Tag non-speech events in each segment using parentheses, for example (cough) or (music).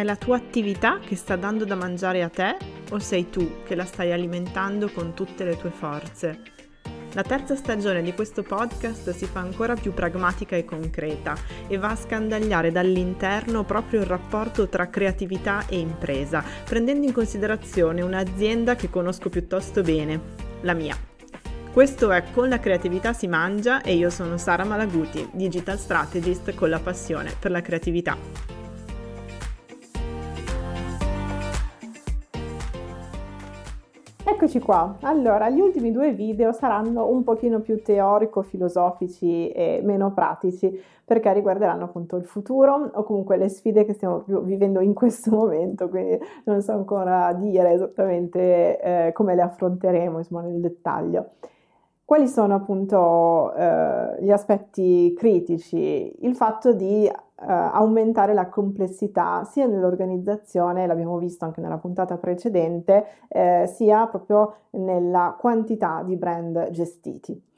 È la tua attività che sta dando da mangiare a te o sei tu che la stai alimentando con tutte le tue forze? La terza stagione di questo podcast si fa ancora più pragmatica e concreta e va a scandagliare dall'interno proprio il rapporto tra creatività e impresa, prendendo in considerazione un'azienda che conosco piuttosto bene, la mia. Questo è Con la creatività si mangia e io sono Sara Malaguti, digital strategist con la passione per la creatività. Eccoci qua, allora gli ultimi due video saranno un pochino più teorico-filosofici e meno pratici perché riguarderanno appunto il futuro o comunque le sfide che stiamo vivendo in questo (laughs) momento, quindi non so ancora dire esattamente eh, come le affronteremo insomma nel dettaglio. Quali sono appunto eh, gli aspetti critici? Il fatto di aumentare la complessità sia nell'organizzazione, l'abbiamo visto anche nella puntata precedente, eh, sia proprio nella quantità di brand gestiti.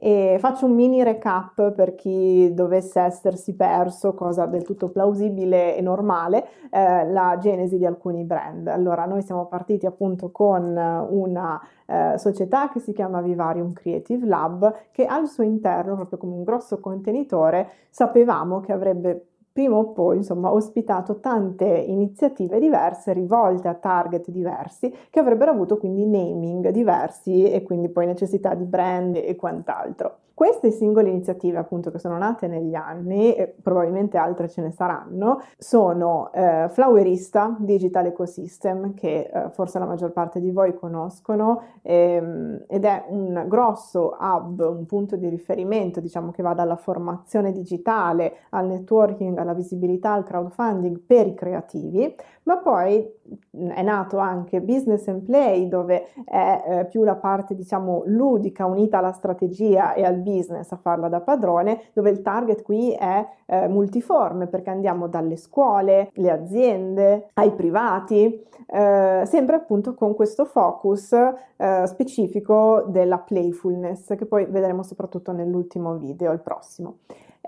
E faccio un mini recap per chi dovesse essersi perso, cosa del tutto plausibile e normale, eh, la genesi di alcuni brand. Allora, noi siamo partiti appunto con una eh, società che si chiama Vivarium Creative Lab, che al suo interno, proprio come un grosso contenitore, sapevamo che avrebbe prima o poi insomma ospitato tante iniziative diverse rivolte a target diversi che avrebbero avuto quindi naming diversi e quindi poi necessità di brand e quant'altro. Queste singole iniziative, appunto, che sono nate negli anni, e probabilmente altre ce ne saranno, sono eh, Flowerista Digital Ecosystem, che eh, forse la maggior parte di voi conoscono, ehm, ed è un grosso hub, un punto di riferimento, diciamo che va dalla formazione digitale al networking, alla visibilità, al crowdfunding per i creativi, ma poi è nato anche Business and Play, dove è eh, più la parte, diciamo, ludica unita alla strategia e al business a farla da padrone, dove il target qui è eh, multiforme perché andiamo dalle scuole, le aziende, ai privati, eh, sempre appunto con questo focus eh, specifico della playfulness che poi vedremo soprattutto nell'ultimo video, il prossimo.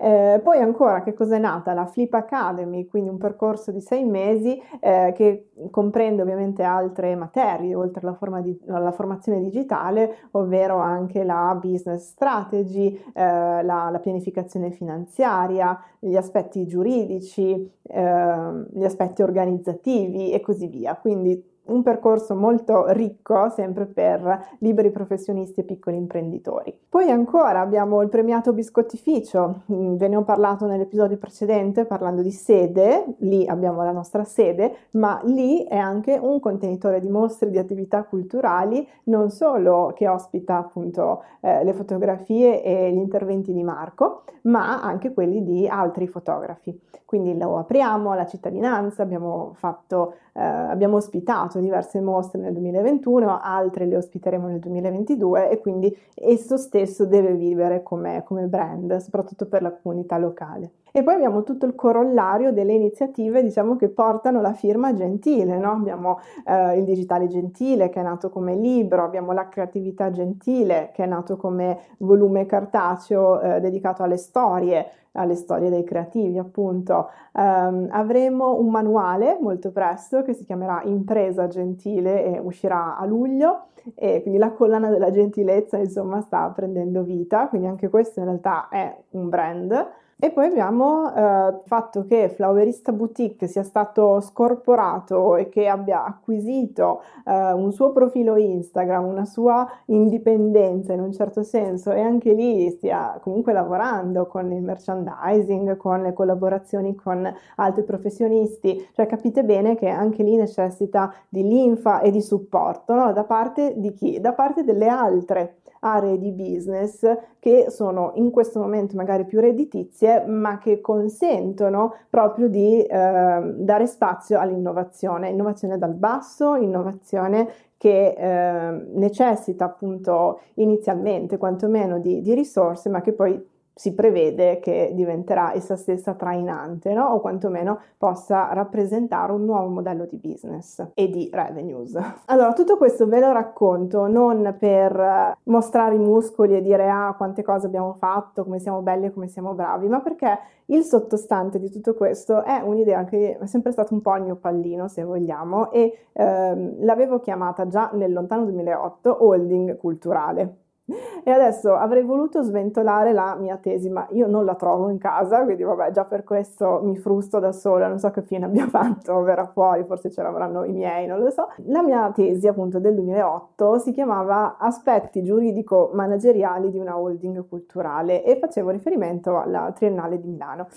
Eh, poi ancora che cosa è nata? La Flip Academy, quindi un percorso di sei mesi eh, che comprende ovviamente altre materie oltre alla, forma di, alla, formazione digitale, ovvero anche la business strategy, eh, la, la, pianificazione finanziaria, gli aspetti giuridici, ehm, gli aspetti organizzativi e così via. Quindi un percorso molto ricco sempre per liberi professionisti e piccoli imprenditori. Poi ancora abbiamo il premiato biscottificio, mm, ve ne ho parlato nell'episodio precedente parlando di sede, lì abbiamo la nostra sede, ma lì è anche un contenitore di mostre di attività culturali, non solo che ospita appunto eh, le fotografie e gli interventi di Marco, ma anche quelli di altri fotografi. Quindi lo apriamo alla cittadinanza, abbiamo, fatto, eh, abbiamo ospitato diverse mostre nel 2021, altre le ospiteremo nel 2022 e quindi esso stesso deve vivere come, come brand, soprattutto per la comunità locale. E poi abbiamo tutto il corollario delle iniziative, diciamo, che portano la firma gentile, no? Abbiamo eh, il digitale gentile che è nato come libro, abbiamo la creatività gentile che è nato come volume cartaceo eh, dedicato alle storie, alle storie dei creativi, appunto. Um, avremo un manuale molto presto che si chiamerà Impresa Gentile e uscirà a luglio e quindi la collana della gentilezza, insomma, sta prendendo vita, quindi anche questo in realtà è un brand. E poi abbiamo eh, il fatto che Flowerista Boutique sia stato scorporato e che abbia acquisito eh, un suo profilo Instagram, una sua indipendenza in un certo senso e anche lì stia comunque lavorando con il merchandising, con le collaborazioni con altri professionisti, cioè capite bene che anche lì necessita di linfa e di supporto no? da parte di chi? Da parte delle altre aree di business che sono in questo momento magari più redditizie, ma che consentono proprio di eh, dare spazio all'innovazione, innovazione dal basso, innovazione che eh, necessita appunto inizialmente quantomeno di, di risorse, ma che poi si prevede che diventerà essa stessa trainante, no? o quantomeno possa rappresentare un nuovo modello di business e di revenues. Allora, tutto questo ve lo racconto non per mostrare i muscoli e dire ah quante cose abbiamo fatto, come siamo belli e come siamo bravi, ma perché il sottostante di tutto questo è un'idea che è sempre stato un po' il mio pallino, se vogliamo, e ehm, l'avevo chiamata già nel lontano 2008 holding culturale. (laughs) E adesso avrei voluto sventolare la mia tesi, ma io non la trovo in casa, quindi vabbè, già per questo mi frusto da sola, non so che fine abbia (laughs) fatto, verrà fuori, forse ce l'avranno i miei, non lo so. La mia tesi, appunto, del 2008 si chiamava Aspetti giuridico-manageriali di una holding culturale e facevo riferimento alla Triennale di Milano.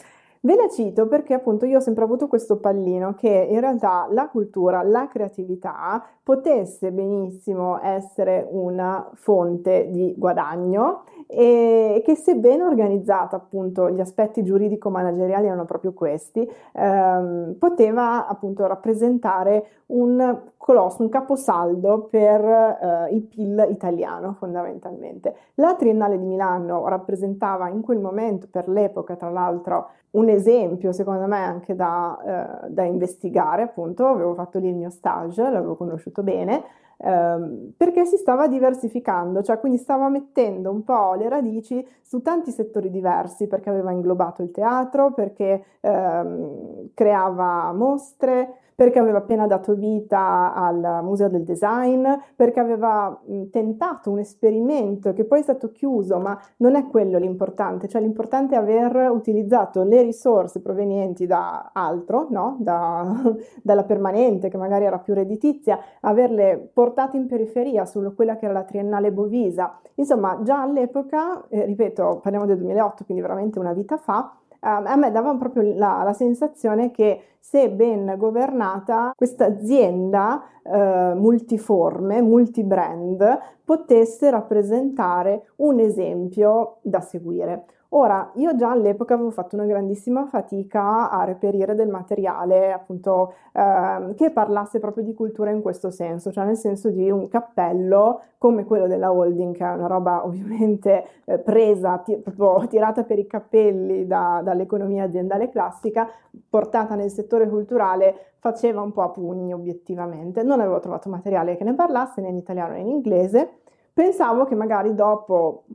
Ve la cito perché appunto io ho sempre avuto questo pallino che in realtà la cultura, la creatività potesse benissimo essere una fonte di guadagno e che se ben organizzata appunto gli aspetti giuridico-manageriali erano proprio questi, ehm, poteva appunto rappresentare un colosso, un caposaldo per eh, il PIL italiano fondamentalmente. La Triennale di Milano rappresentava in quel momento, per l'epoca tra l'altro, un esempio secondo me anche da, eh, da investigare, appunto, avevo fatto lì il mio stage, l'avevo conosciuto bene, ehm, perché si stava diversificando, cioè quindi stava mettendo un po' le radici su tanti settori diversi, perché aveva inglobato il teatro, perché ehm, creava mostre, perché aveva appena dato vita al Museo del Design, perché aveva tentato un esperimento che poi è stato chiuso, ma non è quello l'importante, cioè l'importante è aver utilizzato le risorse provenienti da altro, no? da, (laughs) dalla permanente che magari era più redditizia, averle portate in periferia su quella che era la triennale Bovisa. Insomma, già all'epoca, eh, ripeto, parliamo del 2008, quindi veramente una vita fa, Ehm, a me dava proprio la, la, sensazione che se ben governata questa azienda eh, multiforme, multibrand, potesse rappresentare un esempio da seguire. Ora, io già all'epoca avevo fatto una grandissima fatica a reperire del materiale appunto eh, che parlasse proprio di cultura in questo senso, cioè nel senso di un cappello come quello della holding, che è una roba (laughs) ovviamente eh, presa, ti- proprio tirata per i capelli da, dall'economia aziendale classica, portata nel settore culturale, faceva un po' a pugni obiettivamente. Non avevo trovato materiale che ne parlasse né in italiano né in inglese. Pensavo che magari dopo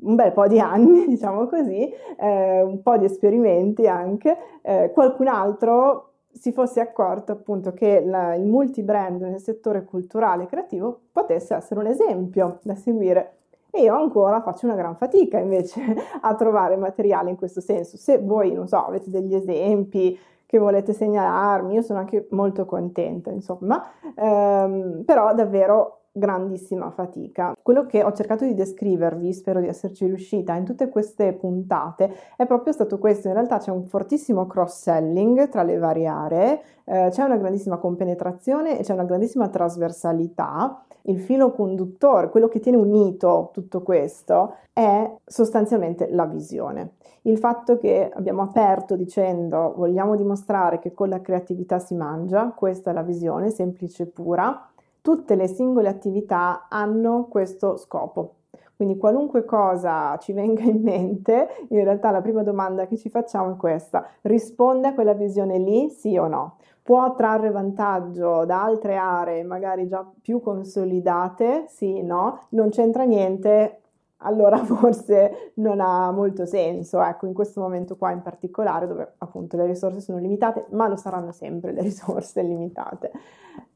un bel po' di anni, (laughs) diciamo così, eh, un po' di esperimenti anche, eh, qualcun altro si fosse accorto appunto che la, il multibrand nel settore culturale e creativo potesse essere un esempio da seguire. E io ancora faccio una gran fatica invece (laughs) a trovare materiale in questo senso. Se voi, non so, avete degli esempi che volete segnalarmi, io sono anche molto contenta, insomma, ehm, però davvero grandissima fatica. Quello che ho cercato di descrivervi, spero di esserci riuscita in tutte queste puntate, è proprio stato questo. In realtà c'è un fortissimo cross-selling tra le varie aree, eh, c'è una grandissima compenetrazione e c'è una grandissima trasversalità. Il filo conduttore, quello che tiene unito tutto questo, è sostanzialmente la visione. Il fatto che abbiamo aperto dicendo vogliamo dimostrare che con la creatività si mangia, questa è la visione, semplice e pura, tutte le singole attività hanno questo scopo. Quindi qualunque cosa ci venga in mente, in realtà la prima domanda che ci facciamo è questa, risponde a quella visione lì, sì o no? Può trarre vantaggio da altre aree, magari già più consolidate, sì, no? Non c'entra niente, allora (laughs) forse non ha molto senso, ecco, in questo momento qua in particolare, dove appunto le risorse sono limitate, ma lo saranno sempre le (laughs) risorse limitate.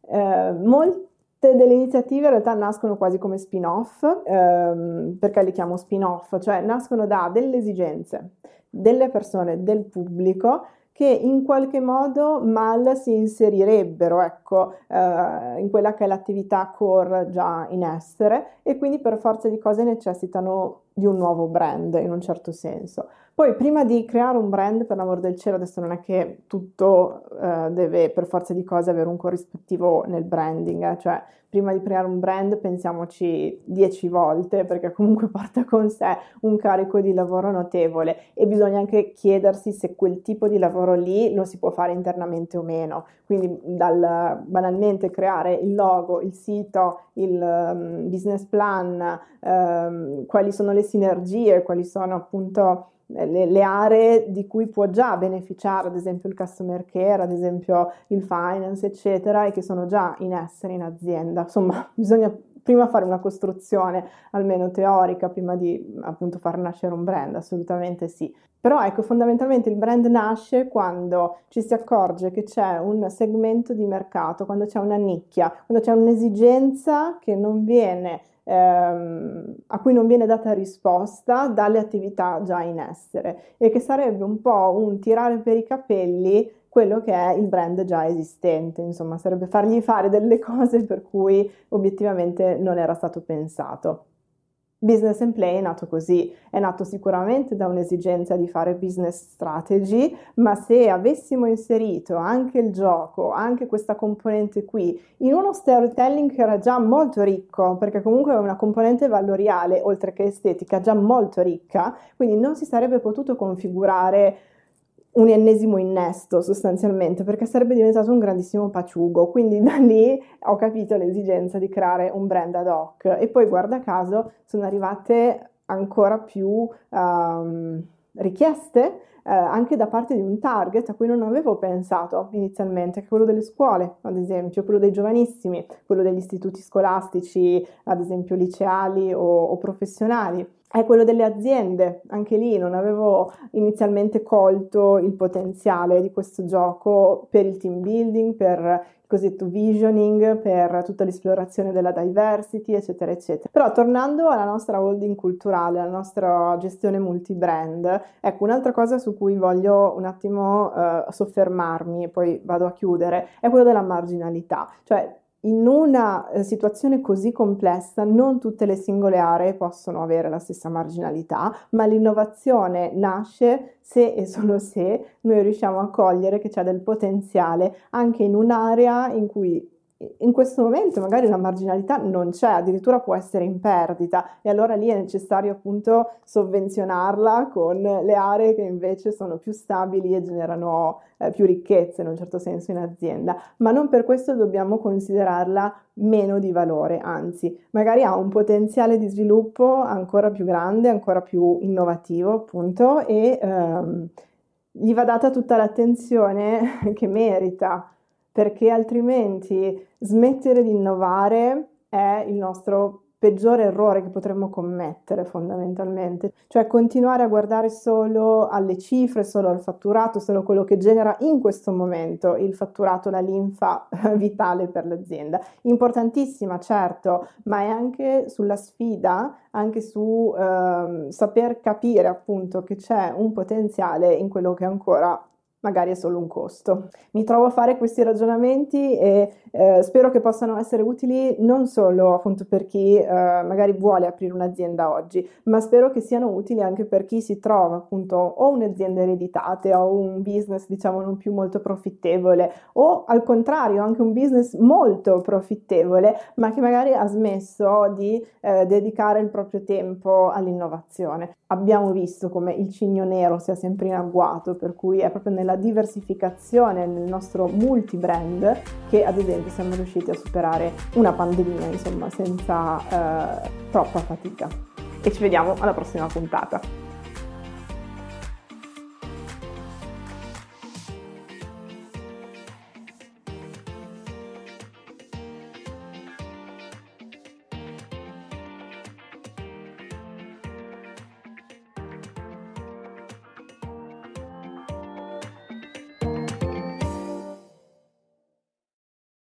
Eh, molti delle iniziative in realtà nascono quasi come spin-off, ehm, perché li chiamo spin-off, cioè nascono da delle esigenze delle persone, del pubblico che in qualche modo mal si inserirebbero ecco, eh, in quella che è l'attività core già in essere e quindi per forza di cose necessitano di un nuovo brand in un certo senso. Poi prima di creare un brand, per l'amor del cielo, adesso non è che tutto eh, deve per forza di cose avere un corrispettivo nel branding, eh? cioè prima di creare un brand pensiamoci dieci volte perché comunque (laughs) porta con sé un carico di lavoro notevole e bisogna anche chiedersi se quel tipo di lavoro lì lo si può fare internamente o meno. Quindi dal banalmente creare il logo, il sito, il um, business plan, um, quali sono le sinergie, quali sono appunto le, le, aree di cui può già beneficiare, ad esempio il customer care, ad esempio il finance, eccetera, e che sono già in essere in azienda. Insomma, (laughs) bisogna prima fare una costruzione almeno teorica prima di appunto far nascere un brand, assolutamente sì. Però ecco, fondamentalmente il brand nasce quando ci si accorge che c'è un segmento di mercato, quando c'è una nicchia, quando c'è un'esigenza che non viene ehm, a cui non viene data risposta dalle attività già in essere e che sarebbe un po' un tirare per i capelli quello che è il brand già esistente, insomma sarebbe fargli fare delle (laughs) cose per cui obiettivamente non era stato pensato. Business and Play è nato così, è nato sicuramente da un'esigenza di fare business strategy, ma se avessimo inserito anche il gioco, anche questa componente qui, in uno storytelling che era già molto ricco, perché comunque è una componente valoriale, oltre che estetica, già molto ricca, quindi non si sarebbe potuto configurare un ennesimo innesto sostanzialmente perché sarebbe diventato un grandissimo paciugo. Quindi da lì ho capito l'esigenza di creare un brand ad hoc. E poi guarda caso sono arrivate ancora più um, richieste eh, anche da parte di un target a cui non avevo pensato inizialmente, che è quello delle scuole, ad esempio, quello dei giovanissimi, quello degli istituti scolastici, ad esempio liceali o, o professionali è quello delle aziende, anche lì non avevo inizialmente colto il potenziale di questo gioco per il team building, per il cosiddetto visioning, per tutta l'esplorazione della diversity, eccetera, eccetera. Però tornando alla nostra holding culturale, alla nostra gestione multibrand, ecco un'altra cosa su cui voglio un attimo uh, soffermarmi e poi vado a chiudere, è quello della marginalità, cioè in una eh, situazione così complessa non tutte le singole aree possono avere la stessa marginalità, ma l'innovazione nasce se e solo se noi riusciamo a cogliere che c'è del potenziale anche in un'area in cui in questo momento magari la marginalità non c'è, addirittura può essere in perdita. E allora lì è necessario appunto sovvenzionarla con le aree che invece sono più stabili e generano eh, più ricchezze in un certo senso in azienda, ma non per questo dobbiamo considerarla meno di valore, anzi magari ha un potenziale di sviluppo ancora più grande, ancora più innovativo appunto e ehm, gli va data tutta l'attenzione (laughs) che merita perché altrimenti smettere di innovare è il nostro peggiore errore che potremmo commettere fondamentalmente, cioè continuare a guardare solo alle cifre, solo al fatturato, solo quello che genera in questo momento il fatturato, la linfa (laughs) vitale per l'azienda. Importantissima, certo, ma è anche sulla sfida, anche su eh, saper capire appunto che c'è un potenziale in quello che ancora magari è solo un costo. Mi trovo a fare questi ragionamenti e eh, spero che possano essere utili non solo appunto per chi eh, magari vuole aprire un'azienda oggi, ma spero che siano utili anche per chi si trova appunto o un'azienda ereditata o un business diciamo non più molto profittevole o al contrario anche un business molto profittevole ma che magari ha smesso di eh, dedicare il proprio tempo all'innovazione. Abbiamo visto come il cigno nero sia sempre in agguato, per cui è proprio nella diversificazione nel nostro multi-brand che ad esempio siamo riusciti a superare una pandemia, insomma, senza eh, troppa fatica. E ci vediamo alla prossima puntata.